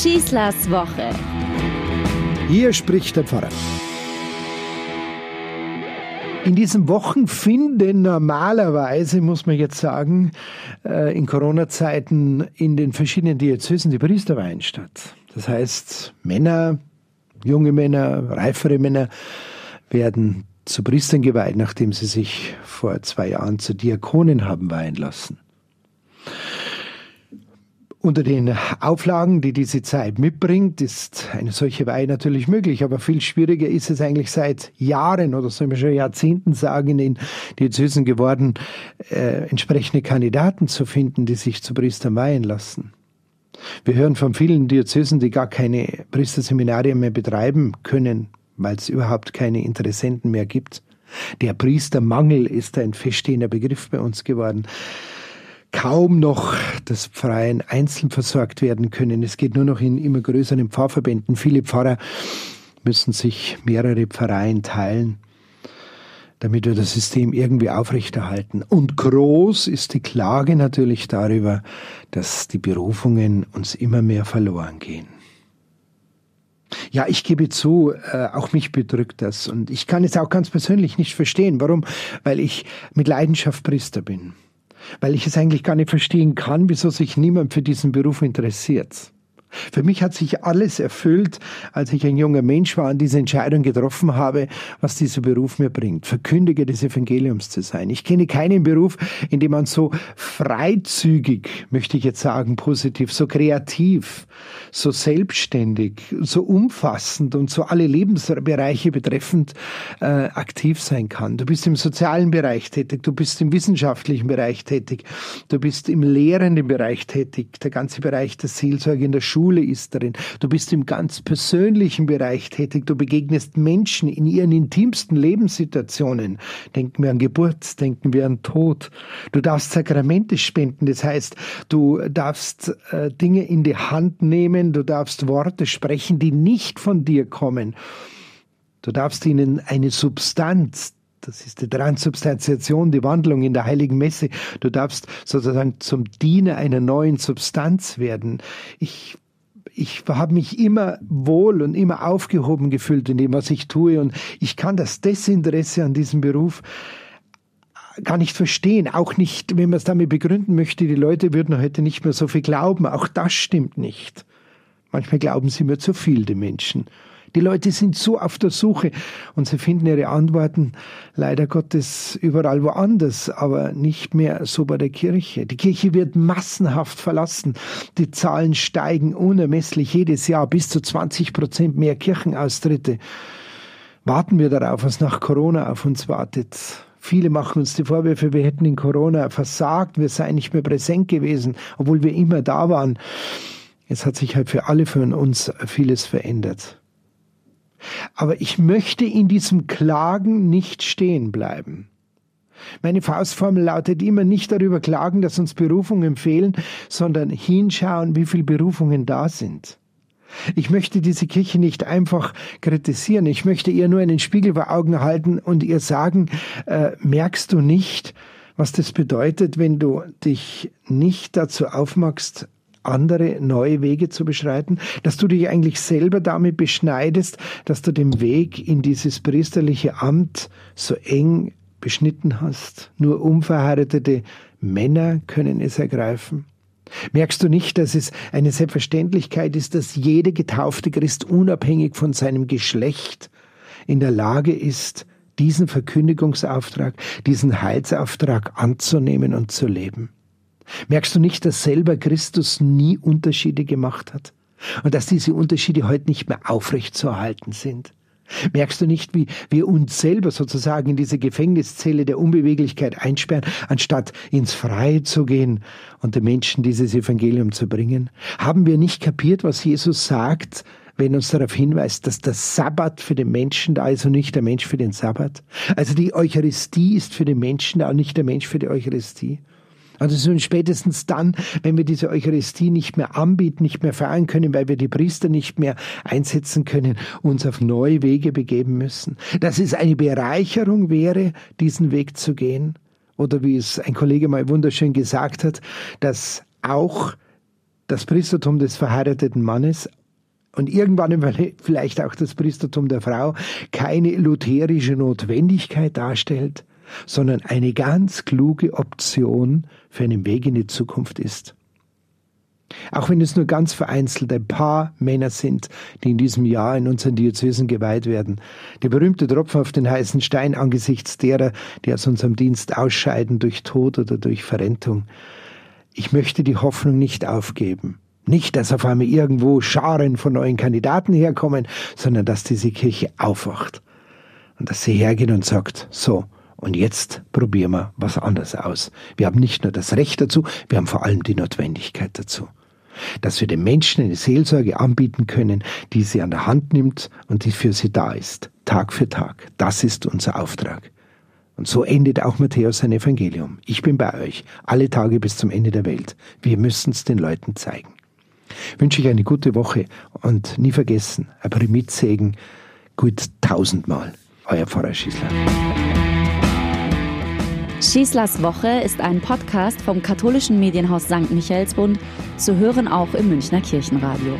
Schießlers Woche. Hier spricht der Pfarrer. In diesen Wochen finden normalerweise, muss man jetzt sagen, äh, in Corona-Zeiten in den verschiedenen Diözesen die Priesterweihen statt. Das heißt, Männer, junge Männer, reifere Männer werden zu Priestern geweiht, nachdem sie sich vor zwei Jahren zu Diakonen haben weihen lassen. Unter den Auflagen, die diese Zeit mitbringt, ist eine solche Weihe natürlich möglich, aber viel schwieriger ist es eigentlich seit Jahren oder soll man schon Jahrzehnten sagen, in den Diözesen geworden, äh, entsprechende Kandidaten zu finden, die sich zu Priestern weihen lassen. Wir hören von vielen Diözesen, die gar keine Priesterseminarien mehr betreiben können, weil es überhaupt keine Interessenten mehr gibt. Der Priestermangel ist ein feststehender Begriff bei uns geworden kaum noch das Pfarreien einzeln versorgt werden können. Es geht nur noch in immer größeren Pfarrverbänden. Viele Pfarrer müssen sich mehrere Pfarreien teilen, damit wir das System irgendwie aufrechterhalten. Und groß ist die Klage natürlich darüber, dass die Berufungen uns immer mehr verloren gehen. Ja, ich gebe zu, äh, auch mich bedrückt das. Und ich kann es auch ganz persönlich nicht verstehen. Warum? Weil ich mit Leidenschaft Priester bin weil ich es eigentlich gar nicht verstehen kann, wieso sich niemand für diesen Beruf interessiert. Für mich hat sich alles erfüllt, als ich ein junger Mensch war und diese Entscheidung getroffen habe, was dieser Beruf mir bringt, Verkündiger des Evangeliums zu sein. Ich kenne keinen Beruf, in dem man so freizügig, möchte ich jetzt sagen, positiv, so kreativ, so selbstständig, so umfassend und so alle Lebensbereiche betreffend äh, aktiv sein kann. Du bist im sozialen Bereich tätig, du bist im wissenschaftlichen Bereich tätig, du bist im lehrenden Bereich tätig, der ganze Bereich der Seelsorge in der Schule ist darin. Du bist im ganz persönlichen Bereich tätig, du begegnest Menschen in ihren intimsten Lebenssituationen. Denken wir an Geburt, denken wir an Tod. Du darfst Sakramente spenden, das heißt, du darfst äh, Dinge in die Hand nehmen, du darfst Worte sprechen, die nicht von dir kommen. Du darfst ihnen eine Substanz, das ist die Transubstantiation, die Wandlung in der heiligen Messe. Du darfst sozusagen zum Diener einer neuen Substanz werden. Ich ich habe mich immer wohl und immer aufgehoben gefühlt in dem, was ich tue. Und ich kann das Desinteresse an diesem Beruf gar nicht verstehen. Auch nicht, wenn man es damit begründen möchte, die Leute würden heute nicht mehr so viel glauben. Auch das stimmt nicht. Manchmal glauben sie mir zu viel, die Menschen. Die Leute sind so auf der Suche und sie finden ihre Antworten leider Gottes überall woanders, aber nicht mehr so bei der Kirche. Die Kirche wird massenhaft verlassen. Die Zahlen steigen unermesslich jedes Jahr bis zu 20 Prozent mehr Kirchenaustritte. Warten wir darauf, was nach Corona auf uns wartet. Viele machen uns die Vorwürfe, wir hätten in Corona versagt, wir seien nicht mehr präsent gewesen, obwohl wir immer da waren. Es hat sich halt für alle von uns vieles verändert. Aber ich möchte in diesem Klagen nicht stehen bleiben. Meine Faustformel lautet immer nicht darüber klagen, dass uns Berufungen fehlen, sondern hinschauen, wie viele Berufungen da sind. Ich möchte diese Kirche nicht einfach kritisieren, ich möchte ihr nur einen Spiegel vor Augen halten und ihr sagen, äh, merkst du nicht, was das bedeutet, wenn du dich nicht dazu aufmachst, andere neue Wege zu beschreiten, dass du dich eigentlich selber damit beschneidest, dass du den Weg in dieses priesterliche Amt so eng beschnitten hast. Nur unverheiratete Männer können es ergreifen. Merkst du nicht, dass es eine Selbstverständlichkeit ist, dass jeder getaufte Christ unabhängig von seinem Geschlecht in der Lage ist, diesen Verkündigungsauftrag, diesen Heilsauftrag anzunehmen und zu leben? Merkst du nicht, dass selber Christus nie Unterschiede gemacht hat? Und dass diese Unterschiede heute nicht mehr aufrechtzuerhalten sind? Merkst du nicht, wie wir uns selber sozusagen in diese Gefängniszelle der Unbeweglichkeit einsperren, anstatt ins Freie zu gehen und den Menschen dieses Evangelium zu bringen? Haben wir nicht kapiert, was Jesus sagt, wenn uns darauf hinweist, dass der Sabbat für den Menschen da ist und nicht der Mensch für den Sabbat? Also die Eucharistie ist für den Menschen da und nicht der Mensch für die Eucharistie? Also so spätestens dann, wenn wir diese Eucharistie nicht mehr anbieten, nicht mehr feiern können, weil wir die Priester nicht mehr einsetzen können, uns auf neue Wege begeben müssen. Dass es eine Bereicherung wäre, diesen Weg zu gehen. Oder wie es ein Kollege mal wunderschön gesagt hat, dass auch das Priestertum des verheirateten Mannes und irgendwann vielleicht auch das Priestertum der Frau keine lutherische Notwendigkeit darstellt, sondern eine ganz kluge Option für einen Weg in die Zukunft ist. Auch wenn es nur ganz vereinzelt ein paar Männer sind, die in diesem Jahr in unseren Diözesen geweiht werden. Der berühmte Tropfen auf den heißen Stein angesichts derer, die aus unserem Dienst ausscheiden durch Tod oder durch Verrentung. Ich möchte die Hoffnung nicht aufgeben. Nicht, dass auf einmal irgendwo Scharen von neuen Kandidaten herkommen, sondern dass diese Kirche aufwacht. Und dass sie hergeht und sagt, so, und jetzt probieren wir was anderes aus. Wir haben nicht nur das Recht dazu, wir haben vor allem die Notwendigkeit dazu. Dass wir den Menschen eine Seelsorge anbieten können, die sie an der Hand nimmt und die für sie da ist, Tag für Tag. Das ist unser Auftrag. Und so endet auch Matthäus sein Evangelium. Ich bin bei euch, alle Tage bis zum Ende der Welt. Wir müssen es den Leuten zeigen. Wünsche ich eine gute Woche und nie vergessen, ein Primidsegen gut tausendmal. Euer Pfarrer Schießler. Schießlers Woche ist ein Podcast vom katholischen Medienhaus St. Michaelsbund, zu hören auch im Münchner Kirchenradio.